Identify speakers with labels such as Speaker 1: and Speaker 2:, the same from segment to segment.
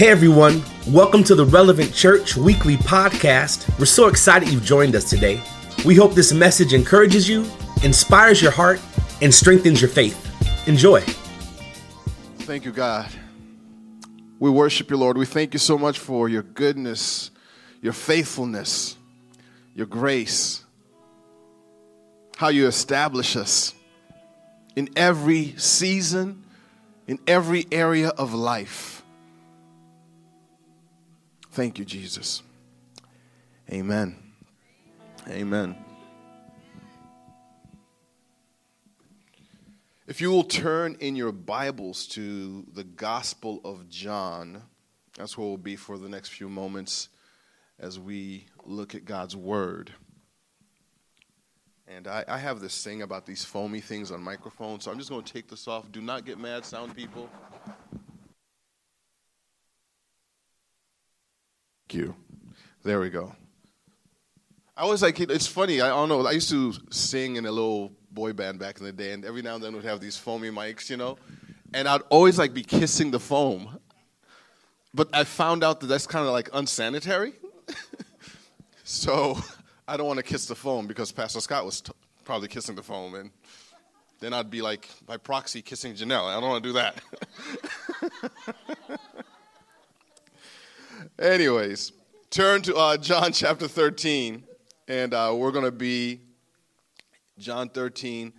Speaker 1: Hey everyone, welcome to the Relevant Church Weekly Podcast. We're so excited you've joined us today. We hope this message encourages you, inspires your heart, and strengthens your faith. Enjoy.
Speaker 2: Thank you, God. We worship you, Lord. We thank you so much for your goodness, your faithfulness, your grace, how you establish us in every season, in every area of life. Thank you, Jesus. Amen. Amen. If you will turn in your Bibles to the Gospel of John, that's where we'll be for the next few moments as we look at God's Word. And I, I have this thing about these foamy things on microphones, so I'm just going to take this off. Do not get mad, sound people. You. There we go. I was like, it's funny. I don't know. I used to sing in a little boy band back in the day, and every now and then we'd have these foamy mics, you know, and I'd always like be kissing the foam. But I found out that that's kind of like unsanitary. so I don't want to kiss the foam because Pastor Scott was t- probably kissing the foam, and then I'd be like by proxy kissing Janelle. I don't want to do that. Anyways, turn to uh, John chapter 13, and uh, we're going to be John 13.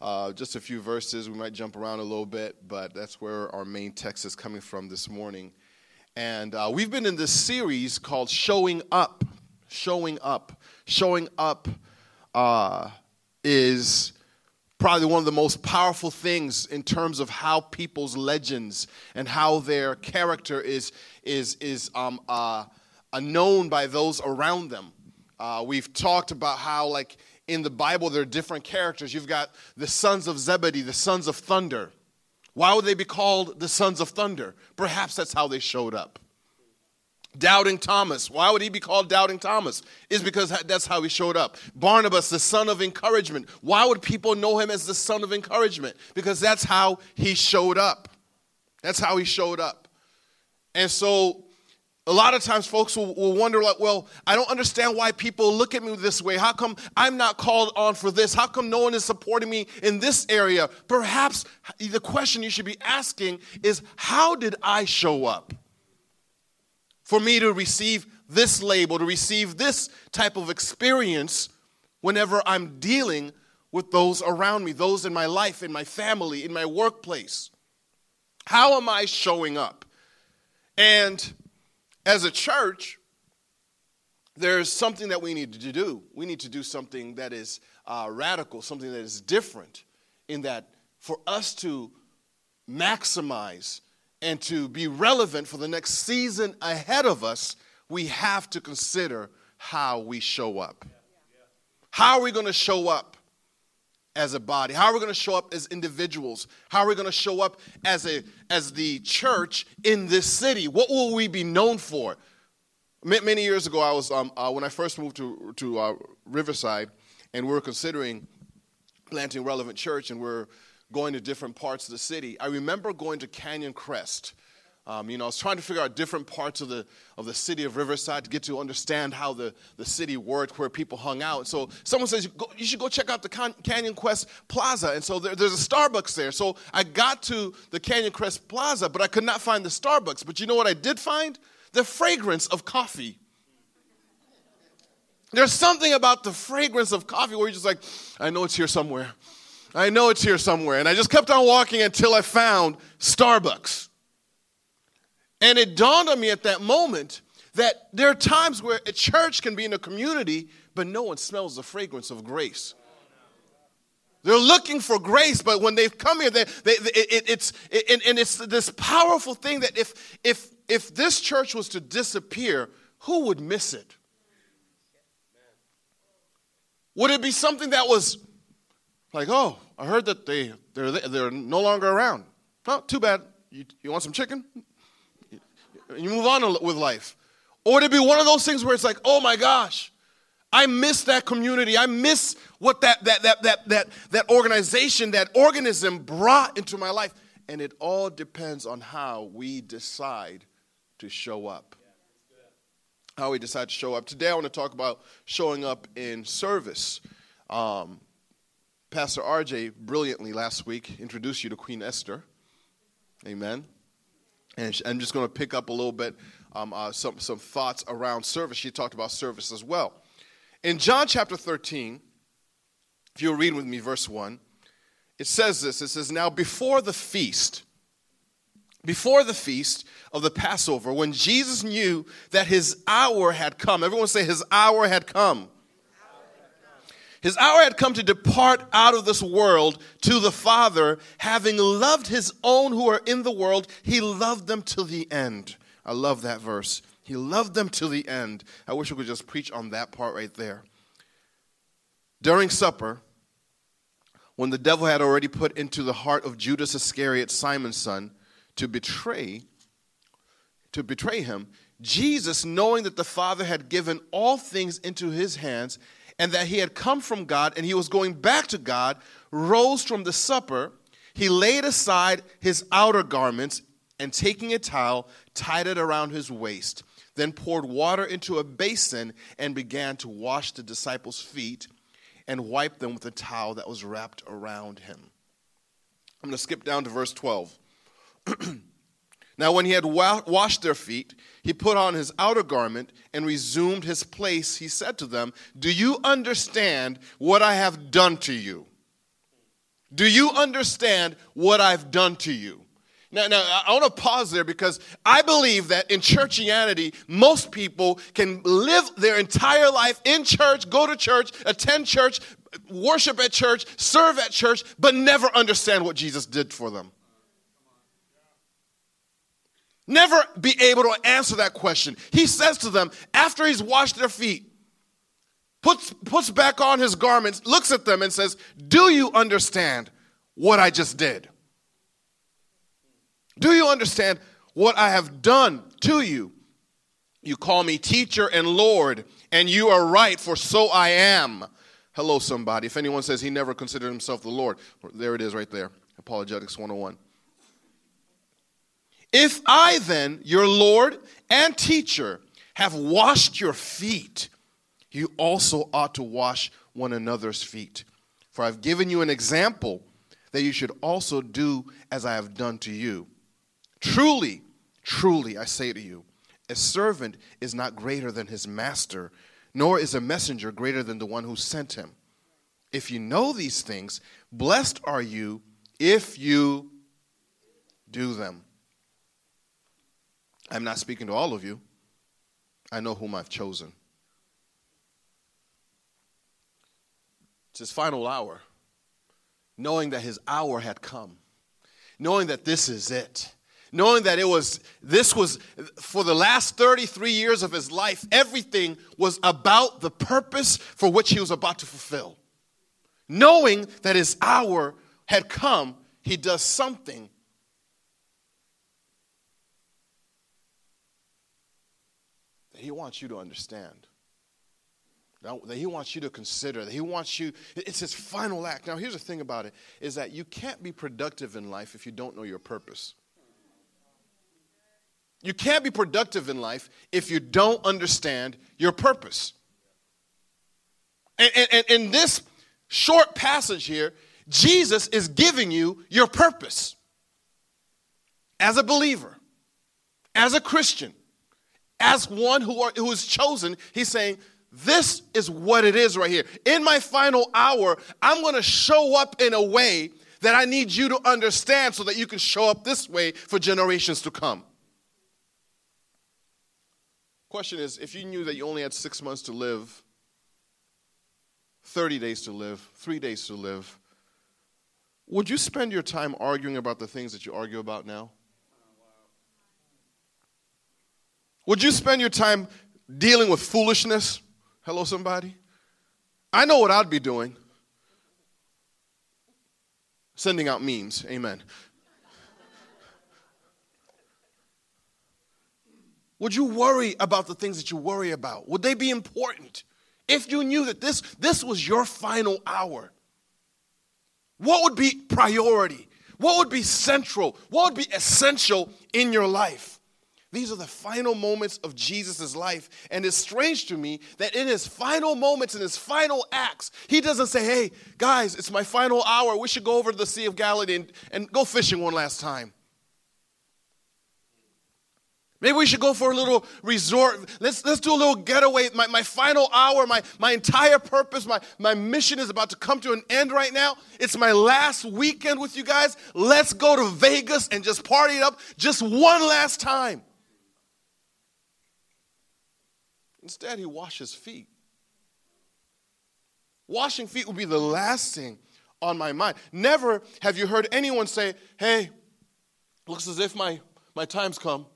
Speaker 2: Uh, just a few verses. We might jump around a little bit, but that's where our main text is coming from this morning. And uh, we've been in this series called Showing Up. Showing Up. Showing Up uh, is probably one of the most powerful things in terms of how people's legends and how their character is is is um, uh, uh, known by those around them. Uh, we've talked about how like in the Bible there are different characters. You've got the sons of Zebedee, the sons of thunder. Why would they be called the sons of thunder? Perhaps that's how they showed up. Doubting Thomas. Why would he be called Doubting Thomas? Is because that's how he showed up. Barnabas, the son of encouragement. Why would people know him as the son of encouragement? Because that's how he showed up. That's how he showed up. And so a lot of times folks will, will, wonder like well i don't understand why people look at me this way how come i'm not called on for this how come no one is supporting me in this area perhaps the question you should be asking is how did i show up for me to receive this label, to receive this type of experience whenever I'm dealing with those around me, those in my life, in my family, in my workplace. How am I showing up? And as a church, there's something that we need to do. We need to do something that is uh, radical, something that is different, in that for us to maximize and to be relevant for the next season ahead of us, we have to consider how we show up. How are we going to show up as a body? How are we going to show up as individuals? How are we going to show up as a as the church in this city? What will we be known for? Many years ago, I was um, uh, when I first moved to to uh, Riverside, and we were considering planting Relevant Church, and we're going to different parts of the city. I remember going to Canyon Crest. Um, you know, I was trying to figure out different parts of the of the city of Riverside to get to understand how the, the city worked, where people hung out. So someone says you should go check out the Canyon Crest Plaza, and so there, there's a Starbucks there. So I got to the Canyon Crest Plaza, but I could not find the Starbucks. But you know what I did find? The fragrance of coffee. There's something about the fragrance of coffee where you're just like, I know it's here somewhere. I know it's here somewhere. And I just kept on walking until I found Starbucks. And it dawned on me at that moment that there are times where a church can be in a community, but no one smells the fragrance of grace. They're looking for grace, but when they've come here, they, they, it, it's it, and it's this powerful thing that if if if this church was to disappear, who would miss it? Would it be something that was like, oh, I heard that they, they're, they're no longer around. Oh, too bad. You, you want some chicken? You move on with life. Or to be one of those things where it's like, oh my gosh, I miss that community. I miss what that, that, that, that, that, that organization, that organism brought into my life. And it all depends on how we decide to show up. How we decide to show up. Today, I want to talk about showing up in service. Um, Pastor RJ brilliantly last week introduced you to Queen Esther. Amen. And I'm just going to pick up a little bit um, uh, some, some thoughts around service. She talked about service as well. In John chapter 13, if you'll read with me verse 1, it says this it says, Now before the feast, before the feast of the Passover, when Jesus knew that his hour had come, everyone say, His hour had come. His hour had come to depart out of this world to the Father, having loved his own who are in the world, he loved them to the end. I love that verse. He loved them to the end. I wish we could just preach on that part right there. During supper, when the devil had already put into the heart of Judas Iscariot, Simon's son, to betray to betray him, Jesus, knowing that the Father had given all things into his hands and that he had come from God and he was going back to God, rose from the supper. He laid aside his outer garments and taking a towel, tied it around his waist, then poured water into a basin and began to wash the disciples' feet and wipe them with a towel that was wrapped around him. I'm going to skip down to verse 12. now, when he had wa- washed their feet, he put on his outer garment and resumed his place. He said to them, Do you understand what I have done to you? Do you understand what I've done to you? Now, now I want to pause there because I believe that in churchianity, most people can live their entire life in church, go to church, attend church, worship at church, serve at church, but never understand what Jesus did for them. Never be able to answer that question. He says to them, after he's washed their feet, puts, puts back on his garments, looks at them, and says, Do you understand what I just did? Do you understand what I have done to you? You call me teacher and Lord, and you are right, for so I am. Hello, somebody. If anyone says he never considered himself the Lord, there it is right there. Apologetics 101. If I then, your Lord and teacher, have washed your feet, you also ought to wash one another's feet. For I've given you an example that you should also do as I have done to you. Truly, truly, I say to you, a servant is not greater than his master, nor is a messenger greater than the one who sent him. If you know these things, blessed are you if you do them. I'm not speaking to all of you. I know whom I've chosen. It's his final hour, knowing that his hour had come, knowing that this is it knowing that it was this was for the last 33 years of his life everything was about the purpose for which he was about to fulfill knowing that his hour had come he does something that he wants you to understand that he wants you to consider that he wants you it's his final act now here's the thing about it is that you can't be productive in life if you don't know your purpose you can't be productive in life if you don't understand your purpose. And, and, in this short passage here, Jesus is giving you your purpose. As a believer, as a Christian, as one who, are, who is chosen, he's saying, This is what it is right here. In my final hour, I'm going to show up in a way that I need you to understand so that you can show up this way for generations to come. Question is if you knew that you only had six months to live, 30 days to live, three days to live, would you spend your time arguing about the things that you argue about now? Would you spend your time dealing with foolishness? Hello, somebody? I know what I'd be doing sending out memes. Amen. Would you worry about the things that you worry about? Would they be important? If you knew that this, this was your final hour, what would be priority? What would be central? What would be essential in your life? These are the final moments of Jesus' life. And it's strange to me that in his final moments, in his final acts, he doesn't say, hey, guys, it's my final hour. We should go over to the Sea of Galilee and, and go fishing one last time. Maybe we should go for a little resort. Let's, let's do a little getaway. My, my final hour, my, my entire purpose, my, my mission is about to come to an end right now. It's my last weekend with you guys. Let's go to Vegas and just party it up just one last time. Instead, he washes feet. Washing feet will be the last thing on my mind. Never have you heard anyone say, hey, looks as if my, my time's come.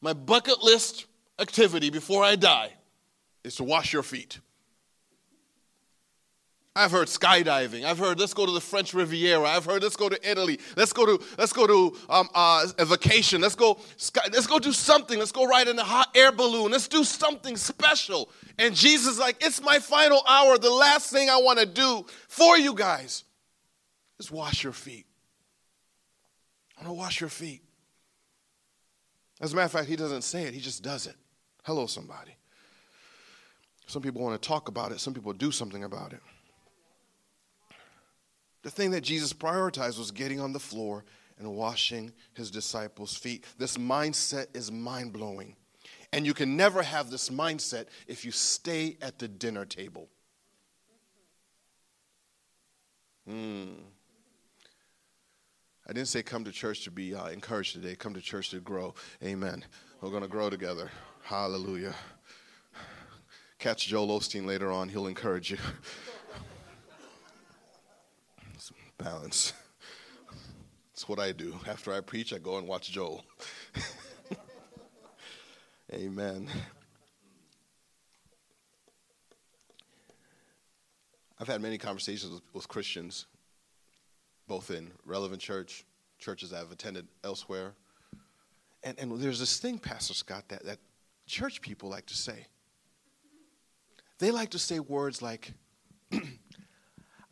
Speaker 2: My bucket list activity before I die is to wash your feet. I've heard skydiving. I've heard let's go to the French Riviera. I've heard let's go to Italy. Let's go to let's go to um, uh, a vacation. Let's go sky, let's go do something. Let's go ride in a hot air balloon. Let's do something special. And Jesus like, it's my final hour. The last thing I want to do for you guys is wash your feet. I want to wash your feet. As a matter of fact, he doesn't say it, he just does it. Hello, somebody. Some people want to talk about it, some people do something about it. The thing that Jesus prioritized was getting on the floor and washing his disciples' feet. This mindset is mind blowing. And you can never have this mindset if you stay at the dinner table. Hmm. I didn't say come to church to be uh, encouraged today. Come to church to grow. Amen. We're going to grow together. Hallelujah. Catch Joel Osteen later on. He'll encourage you. balance. It's what I do. After I preach, I go and watch Joel. Amen. I've had many conversations with, with Christians both in relevant church, churches I've attended elsewhere. And, and there's this thing, Pastor Scott, that, that church people like to say. They like to say words like,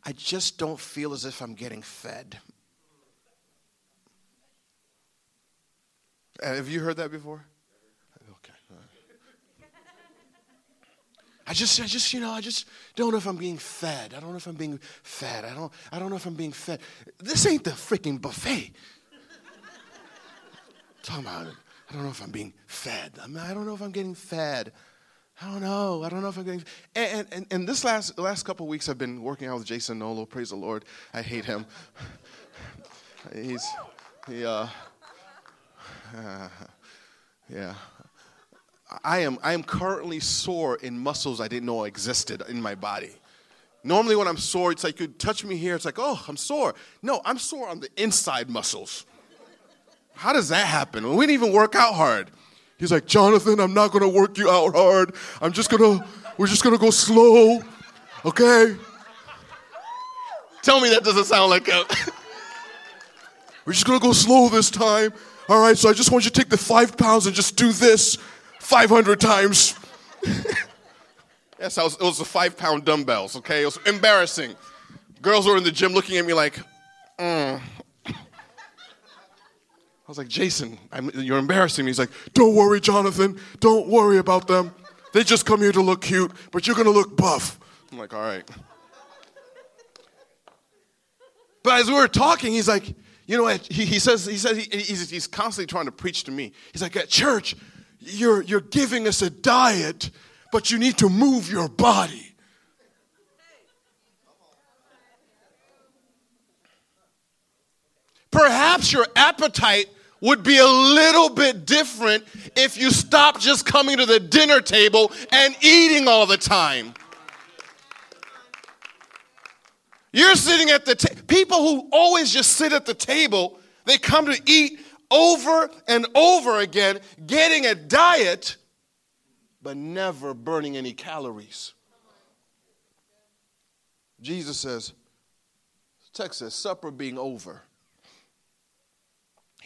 Speaker 2: I just don't feel as if I'm getting fed. Uh, have you heard that before? Okay. I just, I just, you know, I just don't know if I'm being fed. I don't know if I'm being fed. I don't, I don't know if I'm being fed. This ain't the freaking buffet. talking about it. I don't know if I'm being fed. I'm, I don't know if I'm getting fed. I don't know. I don't know if I'm getting. And, and, and this last last couple weeks, I've been working out with Jason Nolo. Praise the Lord. I hate him. He's he uh, uh yeah. I am, I am currently sore in muscles I didn't know existed in my body. Normally, when I'm sore, it's like you touch me here, it's like, oh, I'm sore. No, I'm sore on the inside muscles. How does that happen? We didn't even work out hard. He's like, Jonathan, I'm not gonna work you out hard. I'm just gonna, we're just gonna go slow, okay? Tell me that doesn't sound like a. we're just gonna go slow this time. All right, so I just want you to take the five pounds and just do this 500 times. yes, I was, it was the five pound dumbbells, okay? It was embarrassing. Girls were in the gym looking at me like, mm. I was like, Jason, I'm, you're embarrassing me. He's like, don't worry, Jonathan. Don't worry about them. They just come here to look cute, but you're going to look buff. I'm like, all right. But as we were talking, he's like, you know, he, he says, he says he, he's, he's constantly trying to preach to me. He's like, at church, you're, you're giving us a diet, but you need to move your body. Perhaps your appetite would be a little bit different if you stopped just coming to the dinner table and eating all the time. You're sitting at the table. People who always just sit at the table, they come to eat over and over again, getting a diet, but never burning any calories. Jesus says, text says, supper being over,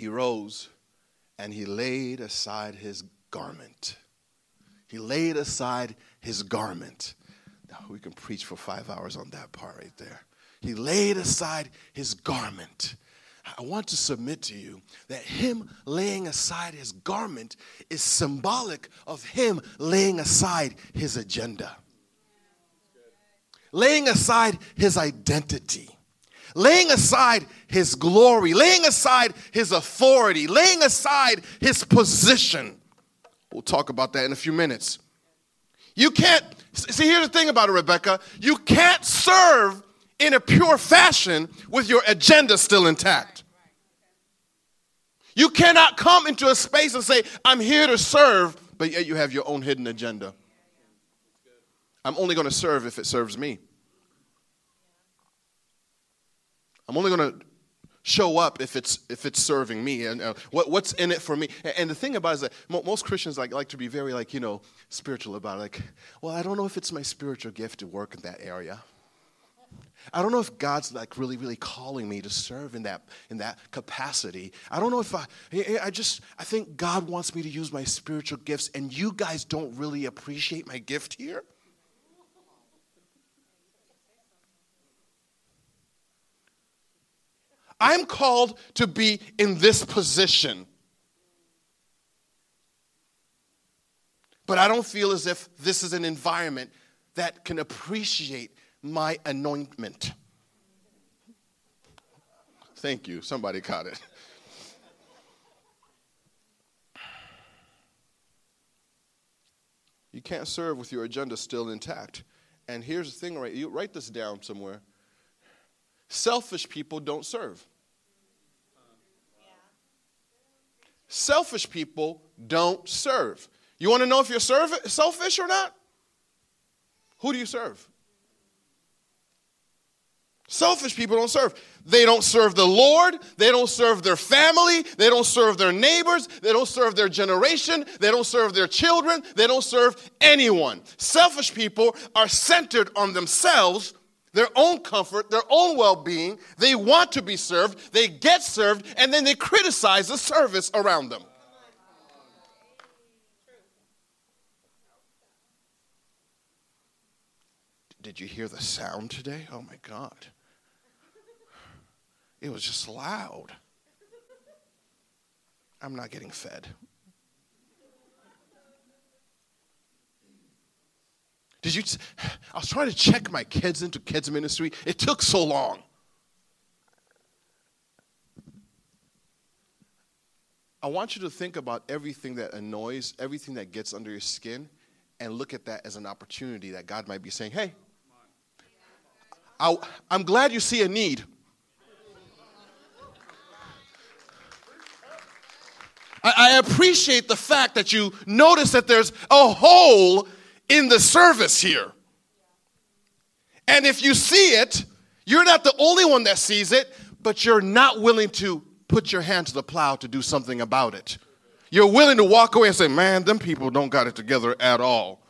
Speaker 2: he rose and he laid aside his garment. He laid aside his garment. Now, we can preach for five hours on that part right there. He laid aside his garment I want to submit to you that him laying aside his garment is symbolic of him laying aside his agenda, laying aside his identity, laying aside his glory, laying aside his authority, laying aside his position. We'll talk about that in a few minutes. You can't, see, here's the thing about it, Rebecca. You can't serve in a pure fashion with your agenda still intact. You cannot come into a space and say, I'm here to serve, but yet you have your own hidden agenda. I'm only going to serve if it serves me. I'm only going to show up if it's if it's serving me and uh, what, what's in it for me and, and the thing about it is that mo- most christians like, like to be very like you know spiritual about it like well i don't know if it's my spiritual gift to work in that area I don't know if God's like really, really calling me to serve in that in that capacity. I don't know if I I just I think God wants me to use my spiritual gifts, and you guys don't really appreciate my gift here. I'm called to be in this position. But I don't feel as if this is an environment that can appreciate my anointment. Thank you. Somebody caught it. You can't serve with your agenda still intact. And here's the thing, right? You write this down somewhere. Selfish people don't serve. Selfish people don't serve. You want to know if you're selfish or not? Who do you serve? Selfish people don't serve. They don't serve the Lord. They don't serve their family. They don't serve their neighbors. They don't serve their generation. They don't serve their children. They don't serve anyone. Selfish people are centered on themselves, their own comfort, their own well being. They want to be served. They get served, and then they criticize the service around them. Did you hear the sound today? Oh my God. It was just loud. I'm not getting fed. Did you? T- I was trying to check my kids into kids ministry. It took so long. I want you to think about everything that annoys, everything that gets under your skin, and look at that as an opportunity that God might be saying, hey, I, am glad you see a need. I, I appreciate the fact that you notice that there's a hole in the service here. And if you see it, you're not the only one that sees it, but you're not willing to put your hand to the plow to do something about it. You're willing to walk away and say, man, them people don't got it together at all.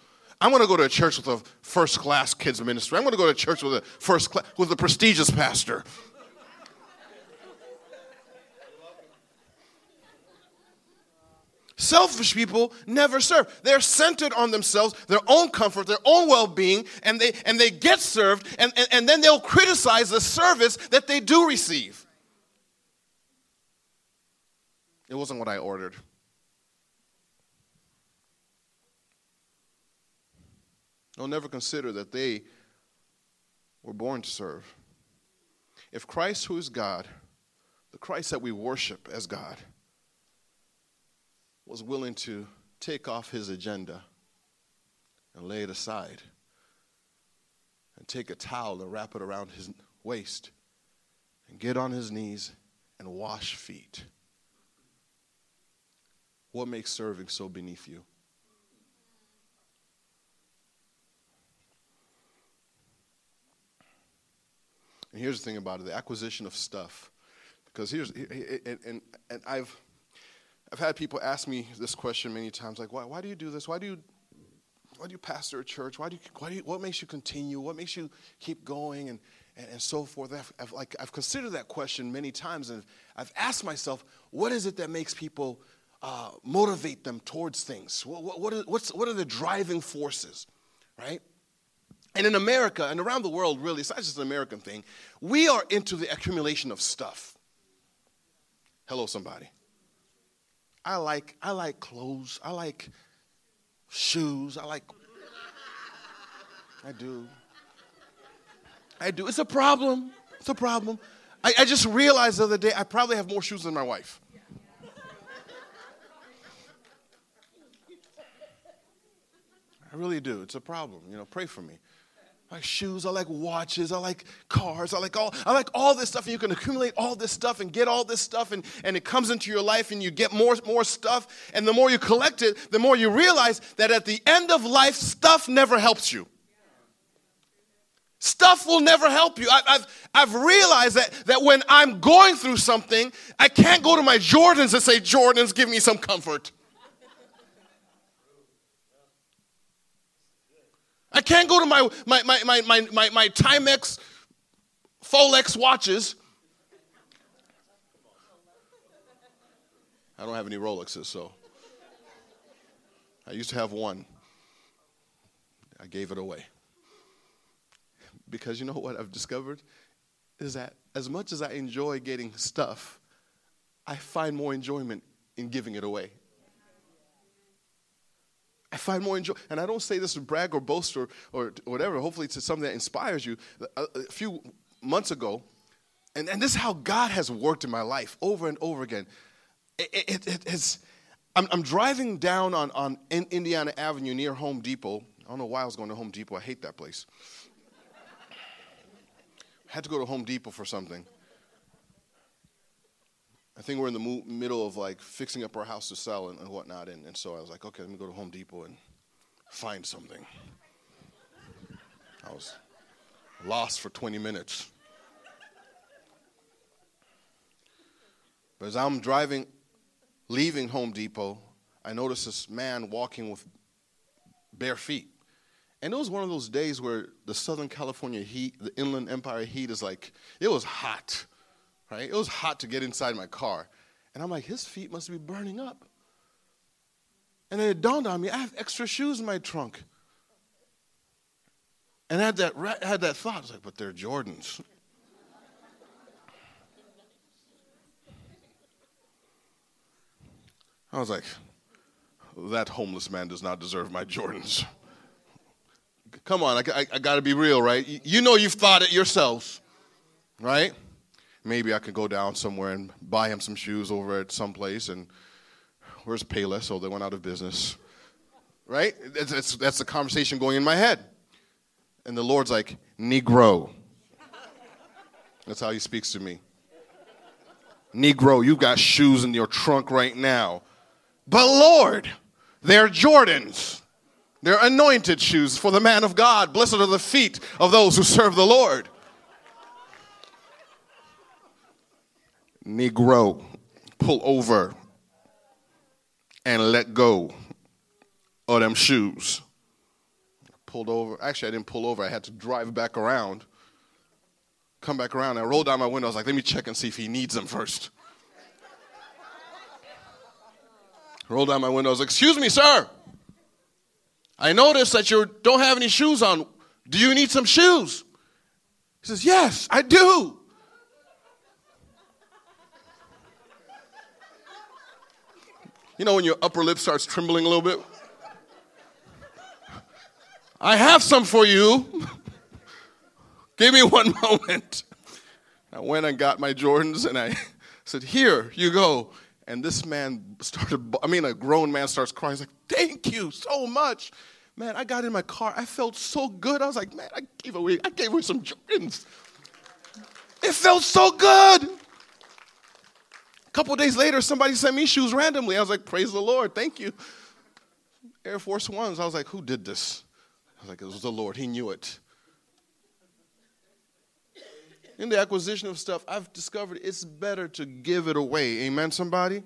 Speaker 2: I'm going to go to a church with a first class kids ministry. I'm going to go to a church with a first class, with a prestigious pastor. Selfish people never serve. They're centered on themselves, their own comfort, their own well being, and they, and they get served, and, and, and then they'll criticize the service that they do receive. It wasn't what I ordered. They'll never consider that they were born to serve. If Christ, who is God, the Christ that we worship as God, was willing to take off his agenda and lay it aside and take a towel and wrap it around his waist and get on his knees and wash feet. What makes serving so beneath you? And here's the thing about it the acquisition of stuff. Because here's, and, and, and I've, I've had people ask me this question many times, like, why, why do you do this? Why do you, why do you pastor a church? Why do you, why do you, what makes you continue? What makes you keep going? And, and, and so forth. I've, I've, like, I've considered that question many times, and I've asked myself, what is it that makes people uh, motivate them towards things? What, what, what's, what are the driving forces, right? And in America and around the world, really, it's not just an American thing, we are into the accumulation of stuff. Hello, somebody. I like I like clothes. I like shoes. I like I do. I do. It's a problem. It's a problem. I, I just realized the other day I probably have more shoes than my wife. I really do. It's a problem. You know, pray for me. I like shoes, I like watches, I like cars, I like all I like all this stuff, and you can accumulate all this stuff and get all this stuff, and, and it comes into your life and you get more more stuff, and the more you collect it, the more you realize that at the end of life, stuff never helps you. Stuff will never help you. I, have I've realized that, that when I'm going through something, I can't go to my Jordans and say, Jordans, give me some comfort. I can't go to my, my, my, my, my, my, my Timex Folex watches. I don't have any Rolexes, so. I used to have one. I gave it away. Because you know what I've discovered? Is that as much as I enjoy getting stuff, I find more enjoyment in giving it away. I find more enjoy. And I don't say this to brag or boast or, or whatever. Hopefully, it's something that inspires you. A, a few months ago, and, and this is how God has worked in my life over and over again. It, it, it I'm, I'm, driving down on, on Indiana Avenue near Home Depot. I don't know why I was going to Home Depot. I hate that place. I had to go to Home Depot for something. I think we're in the mo- middle of like fixing up our house to sell and, and whatnot. And, and so I was like, okay, let me go to Home Depot and find something. I was lost for 20 minutes. But as I'm driving, leaving Home Depot, I noticed this man walking with bare feet. And it was one of those days where the Southern California heat, the Inland Empire heat is like, it was hot right? It was hot to get inside my car. And I'm like, his feet must be burning up. And then it dawned on me, I have extra shoes in my trunk. And I had that, I had that thought. I was like, but they're Jordans. I was like, that homeless man does not deserve my Jordans. Come on, I, I, I got to be real, right? You know you've thought it yourselves, right? Maybe I could go down somewhere and buy him some shoes over at some place. And where's Payless? Oh, they went out of business. Right? That's, that's, that's the conversation going in my head. And the Lord's like, Negro. That's how he speaks to me. Negro, you got shoes in your trunk right now. But Lord, they're Jordans. They're anointed shoes for the man of God. Blessed are the feet of those who serve the Lord. Negro, pull over and let go of them shoes. Pulled over. Actually, I didn't pull over. I had to drive back around. Come back around. I rolled down my window. I was like, let me check and see if he needs them first. Rolled down my window. I was like, excuse me, sir. I noticed that you don't have any shoes on. Do you need some shoes? He says, yes, I do. You know when your upper lip starts trembling a little bit? I have some for you. Give me one moment. I went and got my Jordans and I said, Here you go. And this man started, I mean, a grown man starts crying. He's like, Thank you so much. Man, I got in my car. I felt so good. I was like, Man, I gave away, I gave away some Jordans. It felt so good. A couple days later, somebody sent me shoes randomly. I was like, praise the Lord, thank you. Air Force Ones. I was like, who did this? I was like, it was the Lord. He knew it. In the acquisition of stuff, I've discovered it's better to give it away. Amen, somebody?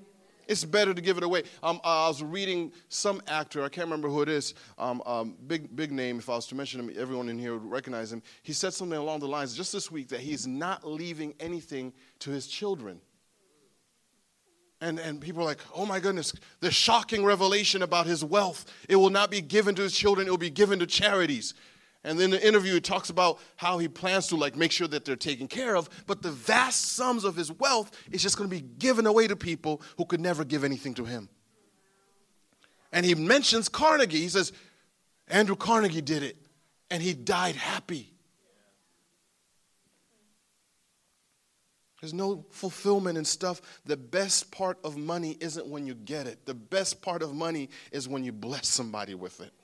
Speaker 2: It's better to give it away. Um, I was reading some actor, I can't remember who it is, um, um, big, big name. If I was to mention him, everyone in here would recognize him. He said something along the lines just this week that he's not leaving anything to his children. And, and people are like, oh my goodness, the shocking revelation about his wealth. It will not be given to his children, it will be given to charities. And then the interview he talks about how he plans to like make sure that they're taken care of, but the vast sums of his wealth is just going to be given away to people who could never give anything to him. And he mentions Carnegie. He says, Andrew Carnegie did it, and he died happy. There's no fulfillment in stuff. The best part of money isn't when you get it. The best part of money is when you bless somebody with it.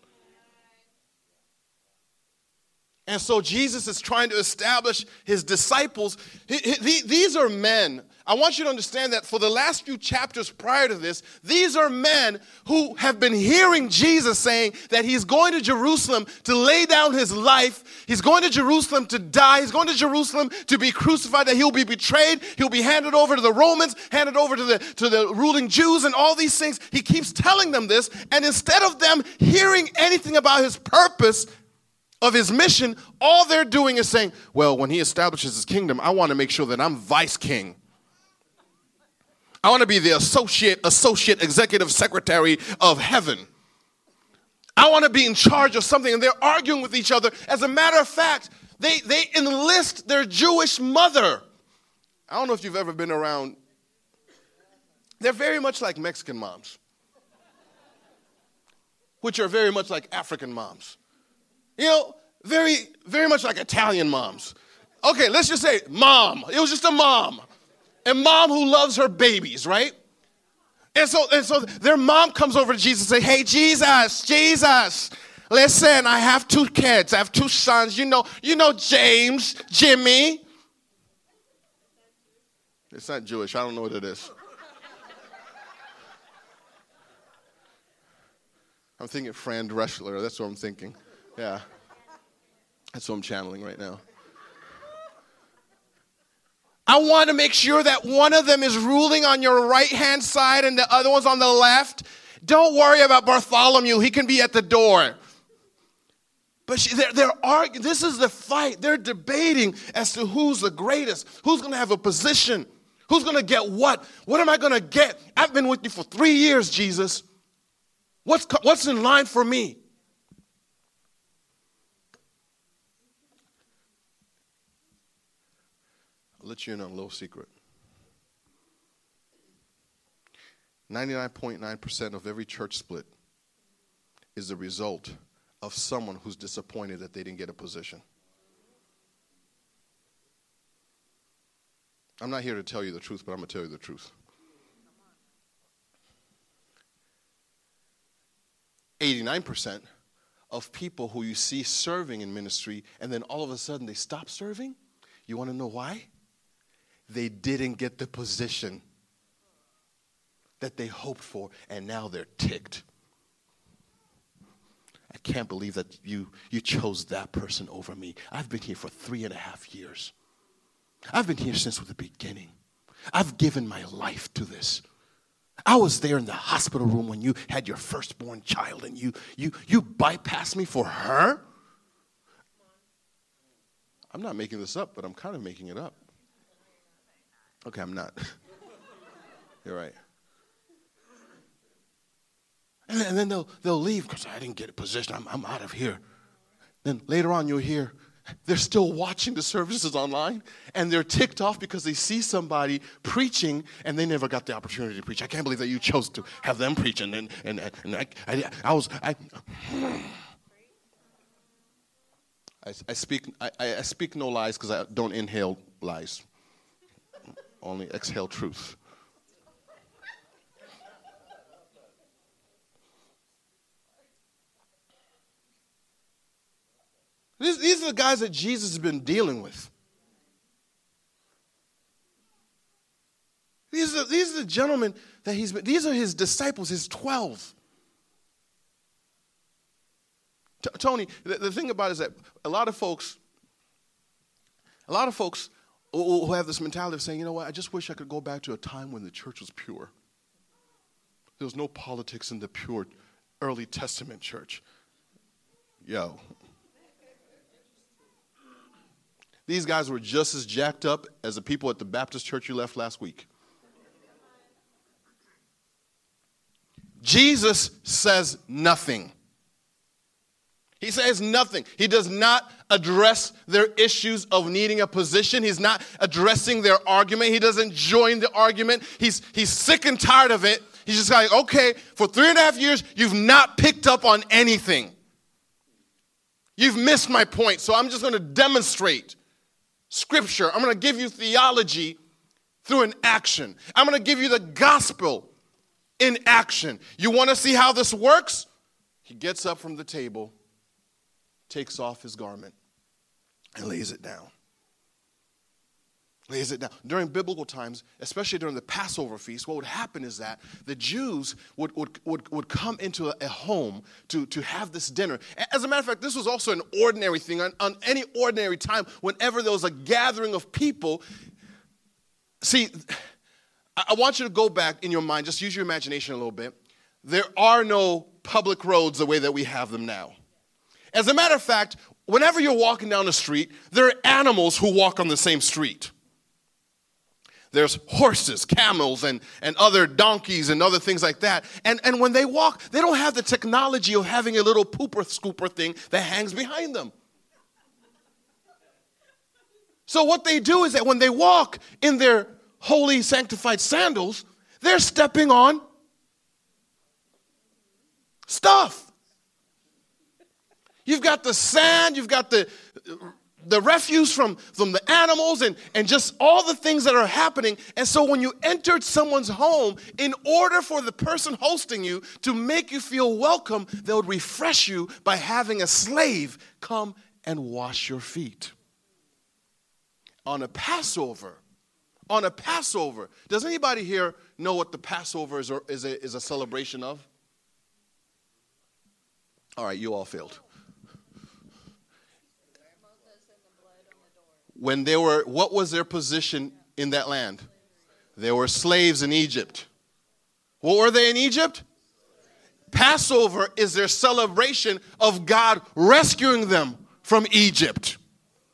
Speaker 2: And so Jesus is trying to establish his disciples. These are men. I want you to understand that for the last few chapters prior to this, these are men who have been hearing Jesus saying that he's going to Jerusalem to lay down his life. He's going to Jerusalem to die. He's going to Jerusalem to be crucified, that he'll be betrayed. He'll be handed over to the Romans, handed over to the, to the ruling Jews, and all these things. He keeps telling them this. And instead of them hearing anything about his purpose, of his mission, all they're doing is saying, Well, when he establishes his kingdom, I want to make sure that I'm vice king. I want to be the associate, associate executive secretary of heaven. I want to be in charge of something. And they're arguing with each other. As a matter of fact, they, they enlist their Jewish mother. I don't know if you've ever been around. They're very much like Mexican moms, which are very much like African moms. You know, very, very much like Italian moms. Okay, let's just say mom. It was just a mom. A mom who loves her babies, right? And so, and so their mom comes over to Jesus and say, Hey, Jesus, Jesus, listen, I have two kids. I have two sons. You know, you know James, Jimmy. It's not Jewish. I don't know what it is. I'm thinking Fran Drescher. That's what I'm thinking. Yeah. That's what I'm channeling right now. I want to make sure that one of them is ruling on your right hand side and the other one's on the left. Don't worry about Bartholomew, he can be at the door. But she, they're, they're arguing, this is the fight. They're debating as to who's the greatest, who's going to have a position, who's going to get what. What am I going to get? I've been with you for three years, Jesus. What's, what's in line for me? Let you in on a little secret. 99.9% of every church split is the result of someone who's disappointed that they didn't get a position. I'm not here to tell you the truth, but I'm going to tell you the truth. 89% of people who you see serving in ministry and then all of a sudden they stop serving, you want to know why? They didn't get the position that they hoped for, and now they're ticked. I can't believe that you, you chose that person over me. I've been here for three and a half years. I've been here since the beginning. I've given my life to this. I was there in the hospital room when you had your firstborn child and you you you bypassed me for her. I'm not making this up, but I'm kind of making it up. Okay, I'm not. You're right. And, then they'll, they'll leave because I didn't get a position. I'm, I'm out of here. Then later on, you'll hear they're still watching the services online and they're ticked off because they see somebody preaching and they never got the opportunity to preach. I can't believe that you chose to have them preaching. And, and, and I, I, I was, I, I, I speak, I, I speak no lies because I don't inhale lies only exhale truth. These, these are the guys that Jesus has been dealing with. These are, these are the gentlemen that he's been, these are his disciples, his 12. T- Tony, the, the thing about it is that a lot of folks, a lot of folks who have this mentality of saying, you know what, I just wish I could go back to a time when the church was pure. There was no politics in the pure early Testament church. Yo. These guys were just as jacked up as the people at the Baptist church you left last week. Jesus says nothing. He says nothing. He does not address their issues of needing a position. He's not addressing their argument. He doesn't join the argument. He's, he's sick and tired of it. He's just like, okay, for three and a half years, you've not picked up on anything. You've missed my point, so I'm just going to demonstrate scripture. I'm going to give you theology through an action. I'm going to give you the gospel in action. You want to see how this works? He gets up from the table takes off his garment and lays it down. Lays it down. During biblical times, especially during the Passover feast, what would happen is that the Jews would, would, would, would come into a, home to, to have this dinner. As a matter of fact, this was also an ordinary thing. On, on any ordinary time, whenever there was a gathering of people, see, I want you to go back in your mind, just use your imagination a little bit. There are no public roads the way that we have them now. As a matter of fact, whenever you're walking down the street, there are animals who walk on the same street. There's horses, camels, and, and other donkeys and other things like that. And, and when they walk, they don't have the technology of having a little pooper scooper thing that hangs behind them. So, what they do is that when they walk in their holy, sanctified sandals, they're stepping on stuff. You've got the sand, you've got the, the refuse from, from the animals, and, and just all the things that are happening. And so when you entered someone's home, in order for the person hosting you to make you feel welcome, they would refresh you by having a slave come and wash your feet. On a Passover, on a Passover, does anybody here know what the Passover is, is, a, is a celebration of? All right, you all failed. When they were, what was their position in that land? They were slaves in Egypt. What were they in Egypt? Passover is their celebration of God rescuing them from Egypt,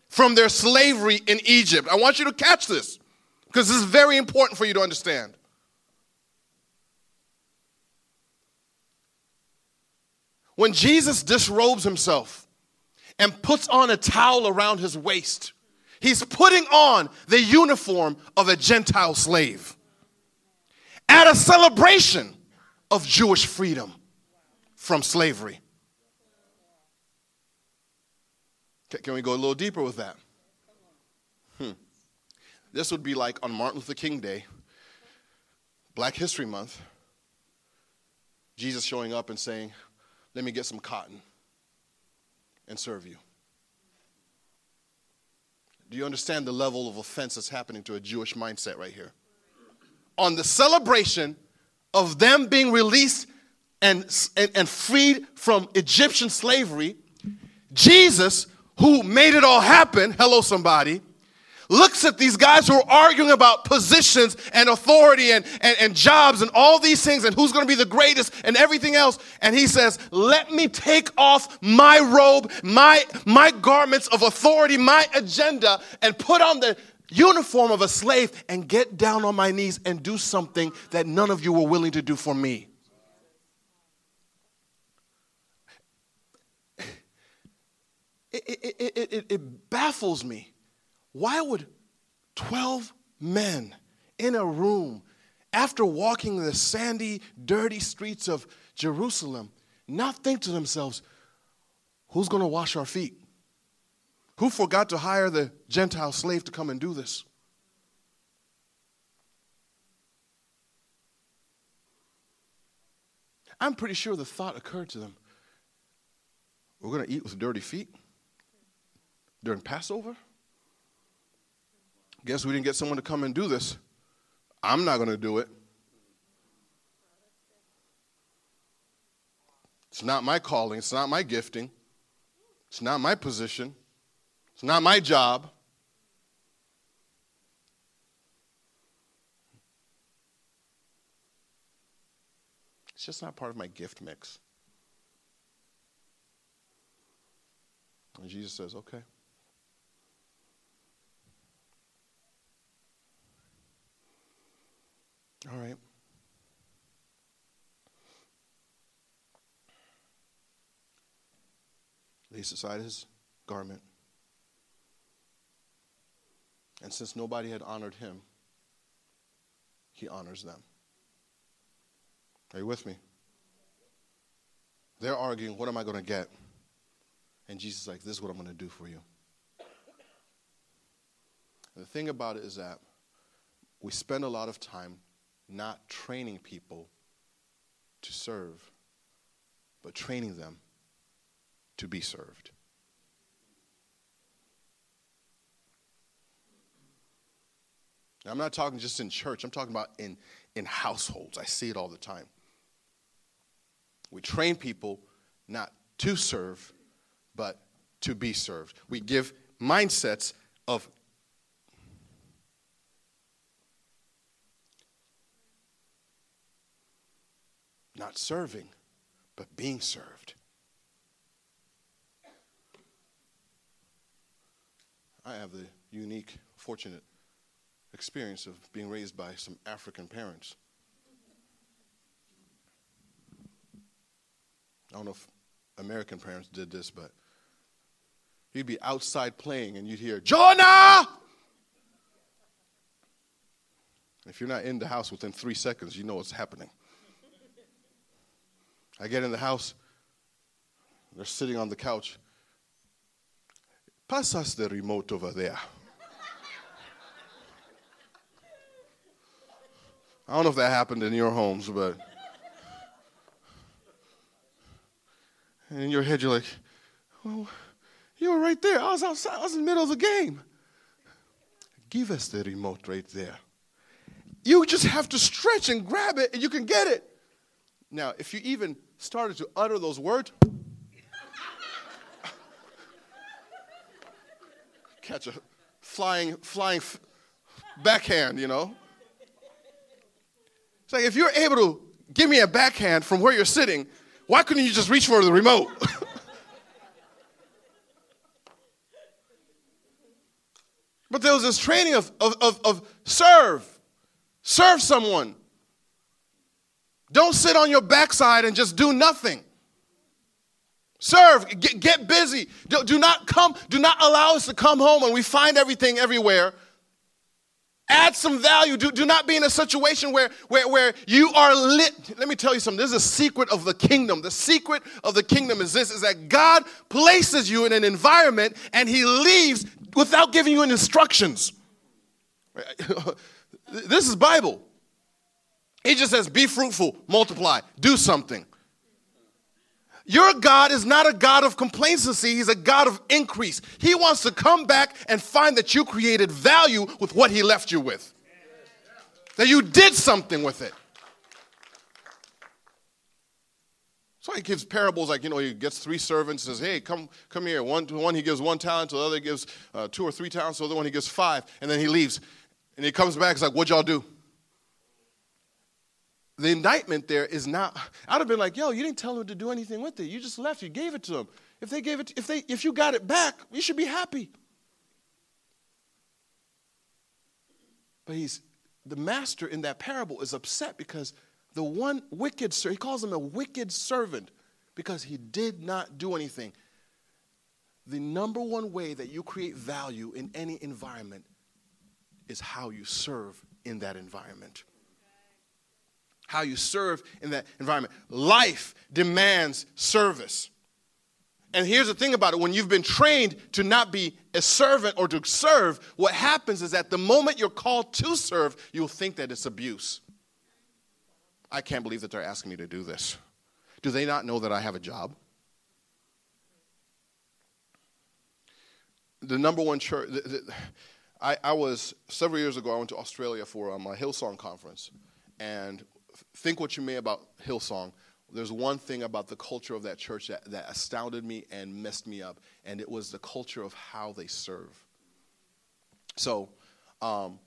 Speaker 2: from their slavery in Egypt. I want you to catch this because this is very important for you to understand. When Jesus disrobes himself and puts on a towel around his waist, He's putting on the uniform of a Gentile slave at a celebration of Jewish freedom from slavery. Can we go a little deeper with that? Hmm. This would be like on Martin Luther King Day, Black History Month, Jesus showing up and saying, Let me get some cotton and serve you. Do you understand the level of offense that's happening to a Jewish mindset right here? On the celebration of them being released and, and, and freed from Egyptian slavery, Jesus, who made it all happen, hello, somebody, looks at these guys who are arguing about positions and authority and, and, and jobs and all these things and who's going to be the greatest and everything else. And he says, Let me take off my robe, my, my garments of authority, my agenda, and put on the uniform of a slave and get down on my knees and do something that none of you were willing to do for me. It, it, it, it, baffles me why would 12 men in a room, after walking the sandy, dirty streets of Jerusalem, not think to themselves, who's going to wash our feet? Who forgot to hire the Gentile slave to come and do this? I'm pretty sure the thought occurred to them we're going to eat with dirty feet during Passover? Guess we didn't get someone to come and do this. I'm not going to do it. It's not my calling. It's not my gifting. It's not my position. It's not my job. It's just not part of my gift mix. And Jesus says, okay. All right. lays aside his garment. And since nobody had honored him, he honors them. Are you with me? They're arguing, what am I going to get? And Jesus is like, this is what I'm going to do for you. And the thing about it is that we spend a lot of time not training people to serve, but training them to be served. Now, I'm not talking just in church, I'm talking about in, in households. I see it all the time. We train people not to serve, but to be served. We give mindsets of not serving, but being served. I have the unique, fortunate experience of being raised by some African parents. I don't know if American parents did this, but you'd be outside playing and you'd hear, Jonah! If you're not in the house within three seconds, you know what's happening. I get in the house, they're sitting on the couch. Pass us the remote over there. I don't know if that happened in your homes, but. And in your head, you're like, well, you were right there. I was outside, I was in the middle of the game. Give us the remote right there. You just have to stretch and grab it, and you can get it. Now, if you even started to utter those words, catch a flying, flying backhand, you know. It's like if you're able to give me a backhand from where you're sitting, why couldn't you just reach for the remote? but there was this training of, of, of, of serve, serve someone. Don't sit on your backside and just do nothing. Serve, get, get busy. Do, do, not come, do not allow us to come home and we find everything everywhere. Add some value. Do, do not be in a situation where, where, where you are lit. Let me tell you something. This is a secret of the kingdom. The secret of the kingdom is this is that God places you in an environment and he leaves without giving you instructions. this is Bible. He just says, be fruitful, multiply, do something. Your God is not a God of complacency, He's a God of increase. He wants to come back and find that you created value with what He left you with, that you did something with it. So he gives parables like, you know, he gets three servants, says, hey, come, come here. One, one he gives one talent, to the other gives uh, two or three talents, to the other one he gives five, and then he leaves. And he comes back, he's like, what'd y'all do? The indictment there is not i'd have been like yo you didn't tell them to do anything with it. You just left. You gave it to them. If they gave it if they if you got it back you should be happy. But he's the master in that parable is upset because the one wicked sir he calls him a wicked servant because he did not do anything. The number one way that you create value in any environment is how you serve in that environment how you serve in that environment. Life demands service. And here's the thing about it when you've been trained to not be a servant or to serve, what happens is that the moment you're called to serve, you'll think that it's abuse. I can't believe that they're asking me to do this. Do they not know that I have a job? The number one church, the, the, I, I, was, several years ago, I went to Australia for um, a Hillsong conference. And think what you may about Hillsong. There's one thing about the culture of that church that, that astounded me and messed me up, and it was the culture of how they serve. So, um,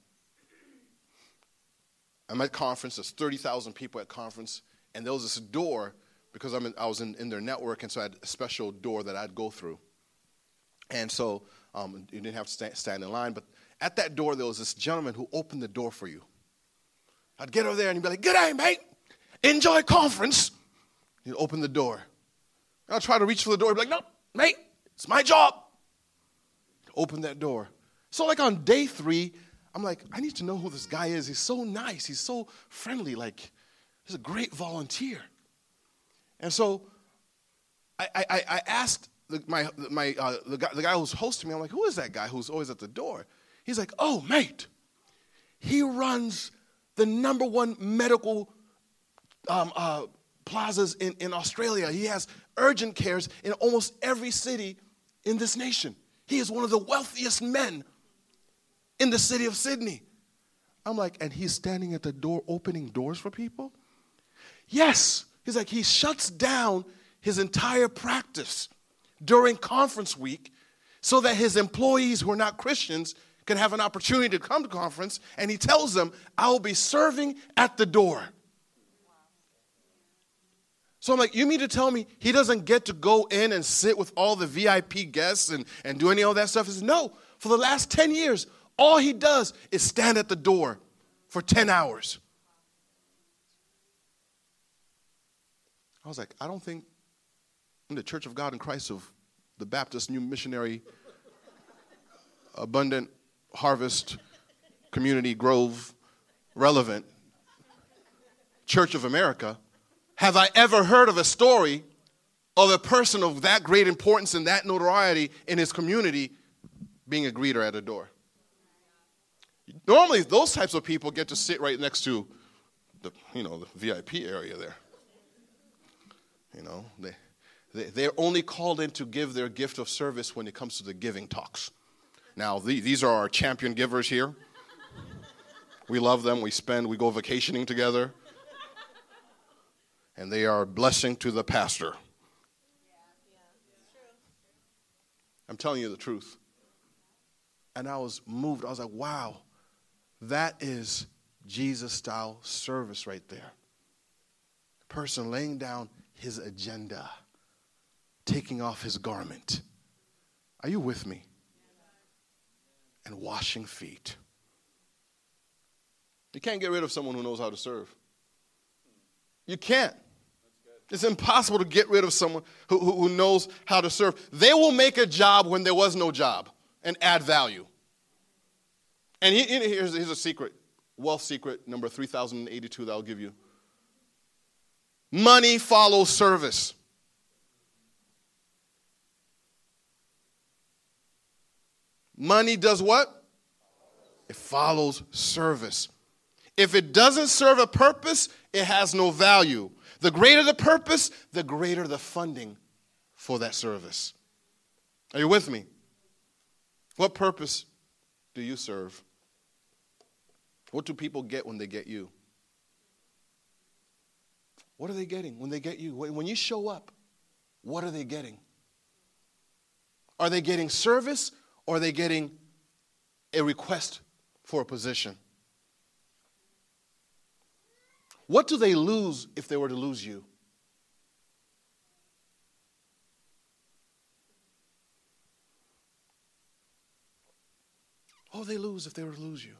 Speaker 2: I'm at conference. There's 30,000 people at conference, and there was this door because I'm in, I was in, in their network, and so I had a special door that I'd go through. And so um, you didn't have to stand, stand in line, but at that door there was this gentleman who opened the door for you. I'd get over there and he'd be like, Good day, mate. Enjoy conference. He'd open the door. I'd try to reach for the door. He'd be like, No, mate, It's my job open that door. So, like on day three, I'm like, I need to know who this guy is. He's so nice. He's so friendly. Like, he's a great volunteer. And so I, I, I asked the, my, my, uh, the, guy, the guy who's hosting me, I'm like, who is that guy who's always at the door? He's like, oh, mate, he runs the number one medical um, uh, plazas in, in Australia. He has urgent cares in almost every city in this nation. He is one of the wealthiest men in the city of Sydney. I'm like, and he's standing at the door opening doors for people? Yes. He's like, he shuts down his entire practice during conference week so that his employees who are not Christians can have an opportunity to come to conference. And he tells them, I will be serving at the door. So I'm like, you mean to tell me he doesn't get to go in and sit with all the VIP guests and, and do any of that stuff? He says, no. For the last 10 years, all he does is stand at the door for 10 hours. I was like, I don't think in the Church of God in Christ of the Baptist New Missionary Abundant Harvest Community Grove Relevant Church of America have I ever heard of a story of a person of that great importance and that notoriety in his community being a greeter at a door. Normally, those types of people get to sit right next to the, you know, the VIP area there. You know, they, they, they're only called in to give their gift of service when it comes to the giving talks. Now, the, these are our champion givers here. We love them. We spend, we go vacationing together. And they are a blessing to the pastor. I'm telling you the truth. And I was moved. I was like, wow, that is Jesus style service right there. person laying down his agenda, taking off his garment. Are you with me? And washing feet. You can't get rid of someone who knows how to serve. You can't. It's impossible to get rid of someone who, who, who, knows how to serve. They will make a job when there was no job and add value. And he, here's, here's a secret wealth secret number 3082 that I'll give you. Money follows service. Money does what? It follows service. If it doesn't serve a purpose, it has no value. The greater the purpose, the greater the funding for that service. Are you with me? What purpose do you serve? What do people get when they get you? What are they getting when they get you? When you show up, what are they getting? Are they getting service or are they getting a request for a position? What do they lose if they were to lose you? What Oh, they lose if they were to lose you.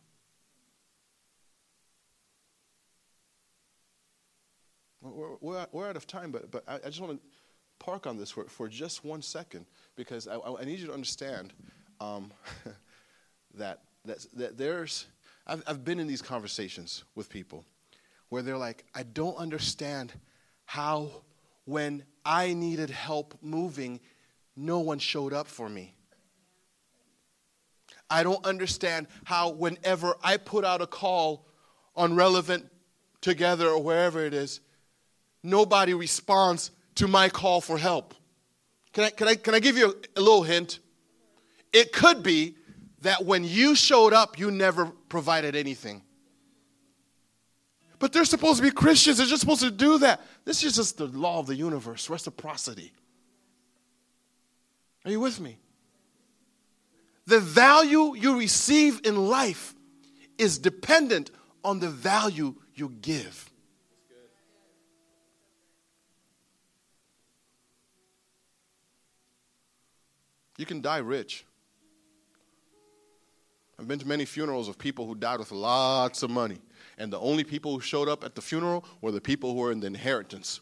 Speaker 2: We're, we're, we're out of time, but, but I, I just want to park on this for, for just one second because I, I need you to understand um, that, that, that there's, I've, I've been in these conversations with people where they're like, I don't understand how when I needed help moving, no one showed up for me. I don't understand how whenever I put out a call on relevant together or wherever it is, nobody responds to my call for help. Can I, can I, can I give you a, a little hint? It could be that when you showed up, you never provided anything. But they're supposed to be Christians. They're just supposed to do that. This is just the law of the universe reciprocity. Are you with me? The value you receive in life is dependent on the value you give. You can die rich. I've been to many funerals of people who died with lots of money. And the only people who showed up at the funeral were the people who were in the inheritance,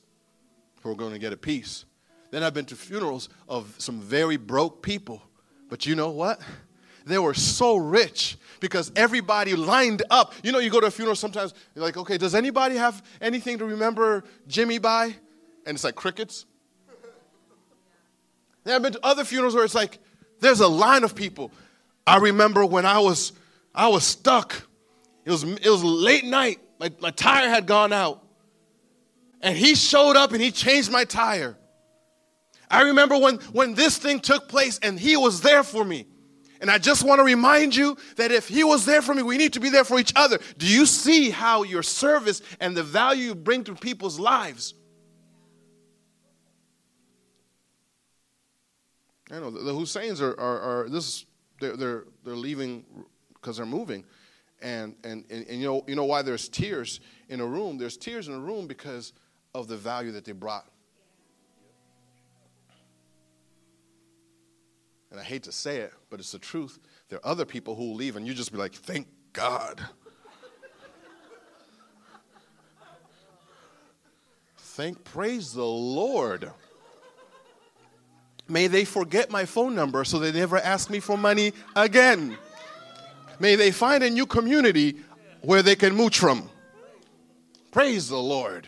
Speaker 2: who were going to get a piece. Then I've been to funerals of some very broke people. But you know what? They were so rich because everybody lined up. You know, you go to a funeral sometimes, you're like, okay, does anybody have anything to remember Jimmy by? And it's like crickets. Then I've been to other funerals where it's like, there's a line of people. I remember when I was I was stuck. It was it was late night. My, my tire had gone out. And he showed up and he changed my tire. I remember when, when this thing took place and he was there for me. And I just want to remind you that if he was there for me, we need to be there for each other. Do you see how your service and the value you bring to people's lives? I know the, Husseins are, are, are this they're, they're, they're leaving because they're moving. And, and, and, and, you, know, you know why there's tears in a room? There's tears in a room because of the value that they brought. And I hate to say it, but it's the truth. There are other people who leave, and you just be like, thank God. thank, praise the Lord. May they forget my phone number so they never ask me for money again. May they find a new community where they can mooch from. Praise the Lord.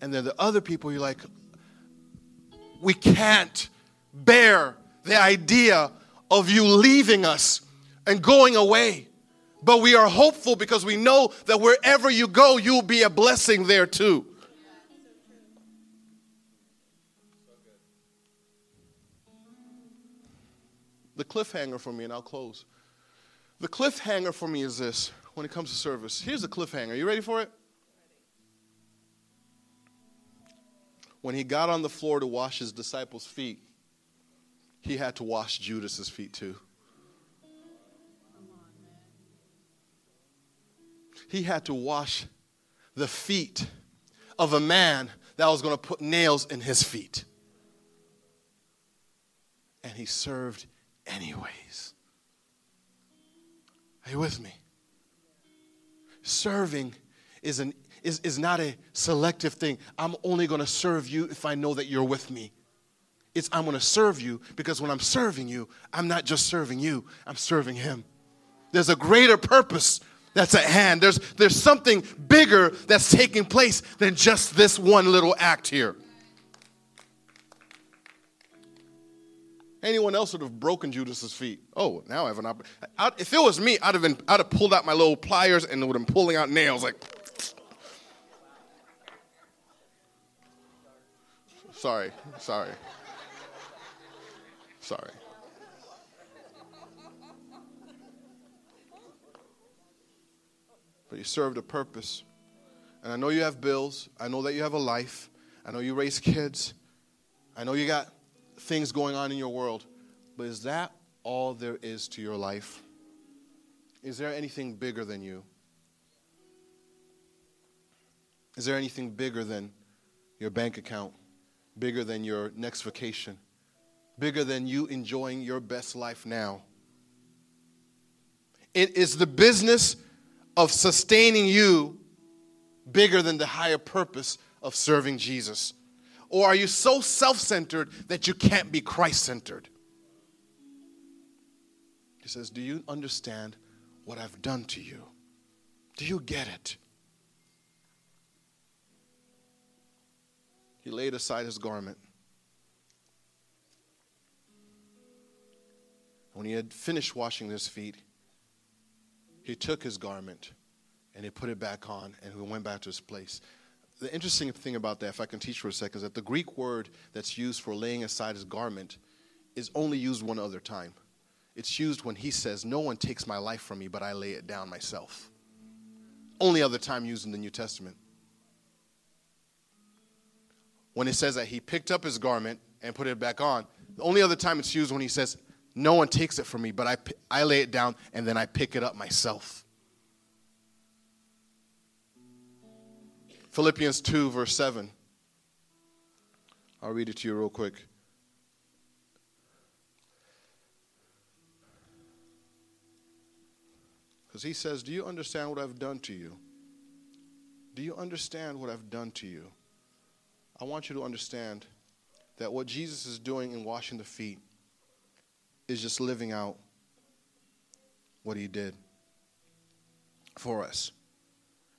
Speaker 2: And then the other people, you're like, we can't bear the idea of you leaving us and going away. But we are hopeful because we know that wherever you go, you'll be a blessing there too. The cliffhanger for me, and I'll close. The cliffhanger for me is this when it comes to service. Here's the cliffhanger. You ready for it? When he got on the floor to wash his disciples' feet, he had to wash Judas's feet too. He had to wash the feet of a man that was going to put nails in his feet. And he served anyways. Are you with me? Serving is, an, is, is not a selective thing. I'm only going to serve you if I know that you're with me. It's I'm going to serve you because when I'm serving you, I'm not just serving you, I'm serving Him. There's a greater purpose that's at hand. There's, there's something bigger that's taking place than just this one little act here. Anyone else would have broken Judas's feet. Oh, now I have an opportunity. If it was me, I'd have been, I'd have pulled out my little pliers and would have been pulling out nails like. sorry, sorry, sorry. But you served a purpose. And I know you have bills. I know that you have a life. I know you raise kids. I know you got things going on in your world, but is that all there is to your life? Is there anything bigger than you? Is there anything bigger than your bank account? Bigger than your next vacation? Bigger than you enjoying your best life now? It is the business of sustaining you bigger than the higher purpose of serving Jesus. Or are you so self centered that you can't be Christ centered? He says, Do you understand what I've done to you? Do you get it? He laid aside his garment. When he had finished washing his feet, he took his garment and he put it back on and he went back to his place the interesting thing about that, if I can teach for a second, is that the Greek word that's used for laying aside his garment is only used one other time. It's used when he says, No one takes my life from me, but I lay it down myself. Only other time used in the New Testament. When it says that he picked up his garment and put it back on, the only other time it's used when he says, No one takes it from me, but I, I lay it down and then I pick it up myself. Philippians 2, verse 7. I'll read it to you real quick. Because he says, Do you understand what I've done to you? Do you understand what I've done to you? I want you to understand that what Jesus is doing in washing the feet is just living out what he did for us.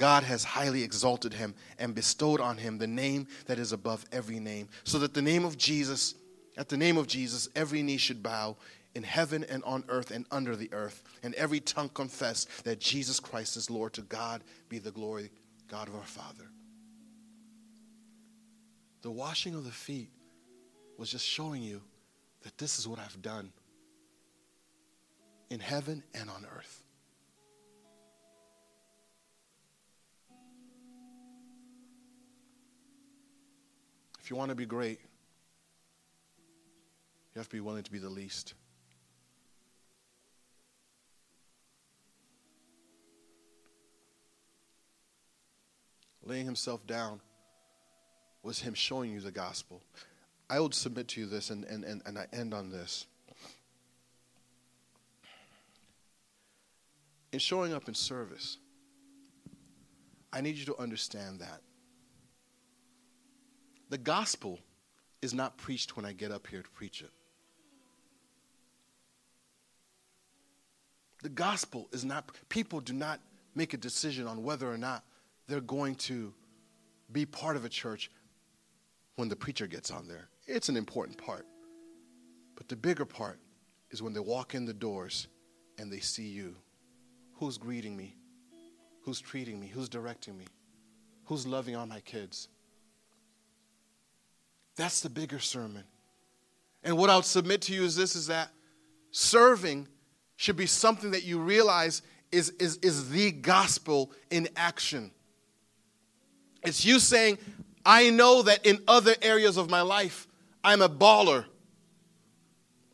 Speaker 2: God has highly exalted him and bestowed on him the name that is above every name, so that the name of Jesus, at the name of Jesus, every knee should bow in heaven and on earth and under the earth, and every tongue confess that Jesus Christ is Lord. To God be the glory, God of our Father. The washing of the feet was just showing you that this is what I've done in heaven and on earth. If you want to be great, you have to be willing to be the least. Laying himself down was him showing you the gospel. I would submit to you this, and, and, and, and I end on this. In showing up in service, I need you to understand that the gospel is not preached when I get up here to preach it. The gospel is not, people do not make a decision on whether or not they're going to be part of a church when the preacher gets on there. It's an important part. But the bigger part is when they walk in the doors and they see you. Who's greeting me? Who's treating me? Who's directing me? Who's loving on my kids? That's the bigger sermon. And what I'll submit to you is this is that serving should be something that you realize is, is, is the gospel in action. It's you saying, I know that in other areas of my life, I'm a baller.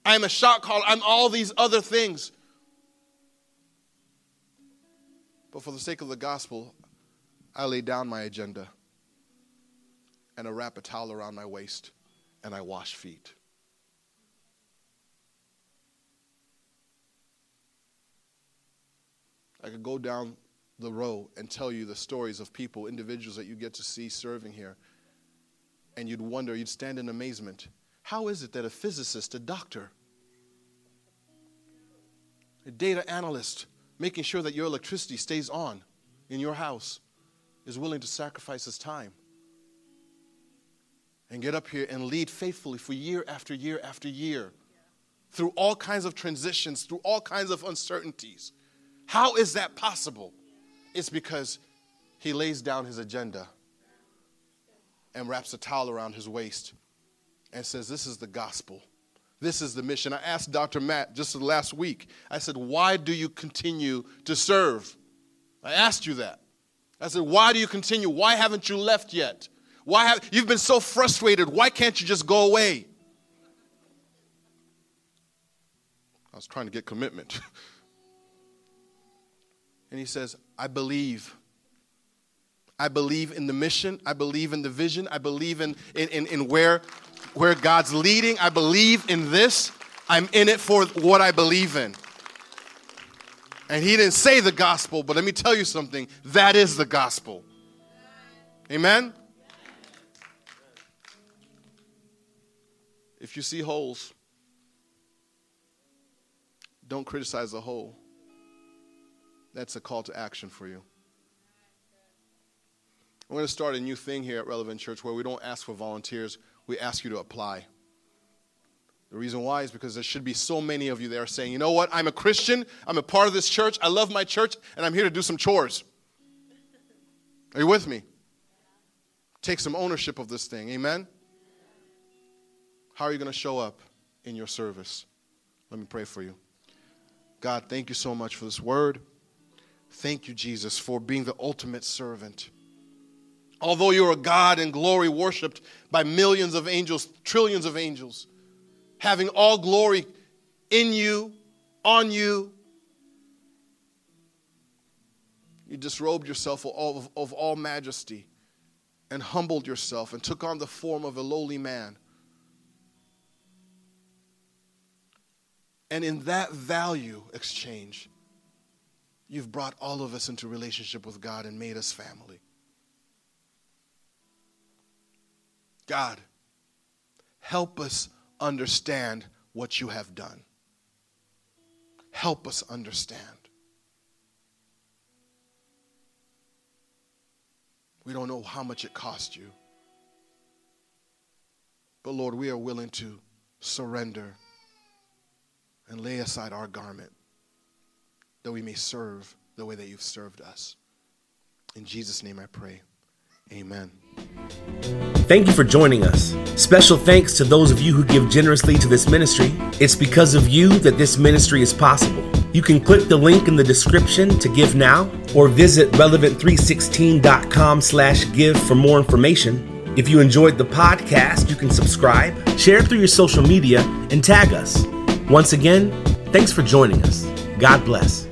Speaker 2: I'm a shot caller. I'm all these other things. But for the sake of the gospel, I lay down my agenda and I wrap a towel around my waist and I wash feet. I could go down the row and tell you the stories of people, individuals that you get to see serving here, and you'd wonder, you'd stand in amazement. How is it that a physicist, a doctor, a data analyst, making sure that your electricity stays on in your house, is willing to sacrifice his time? And get up here and lead faithfully for year after year after year through all kinds of transitions, through all kinds of uncertainties. How is that possible? It's because he lays down his agenda and wraps a towel around his waist and says, This is the gospel. This is the mission. I asked Dr. Matt just last week, I said, Why do you continue to serve? I asked you that. I said, Why do you continue? Why haven't you left yet? Why have you've been so frustrated? Why can't you just go away? I was trying to get commitment. and he says, I believe. I believe in the mission. I believe in the vision. I believe in, in, in, in where, where God's leading. I believe in this. I'm in it for what I believe in. And he didn't say the gospel, but let me tell you something that is the gospel. Amen? You see holes, don't criticize the hole. That's a call to action for you. I'm going to start a new thing here at Relevant Church where we don't ask for volunteers, we ask you to apply. The reason why is because there should be so many of you there saying, you know what, I'm a Christian, I'm a part of this church, I love my church, and I'm here to do some chores. Are you with me? Take some ownership of this thing. Amen? How are you going to show up in your service? Let me pray for you. God, thank you so much for this word. Thank you, Jesus, for being the ultimate servant. Although you're a God in glory, worshiped by millions of angels, trillions of angels, having all glory in you, on you. You disrobed yourself of all, of, of all majesty and humbled yourself and took on the form of a lowly man. And in that value exchange, you've brought all of us into relationship with God and made us family. God, help us understand what you have done. Help us understand. We don't know how much it cost you. But Lord, we are willing to surrender and lay aside our garment that we may serve the way that you've served us. In Jesus' name I pray. Amen.
Speaker 1: Thank you for joining us. Special thanks to those of you who give generously to this ministry. It's because of you that this ministry is possible. You can click the link in the description to give now or visit relevant316.com slash give for more information. If you enjoyed the podcast, you can subscribe, share it through your social media, and tag us. Once again, thanks for joining us. God bless.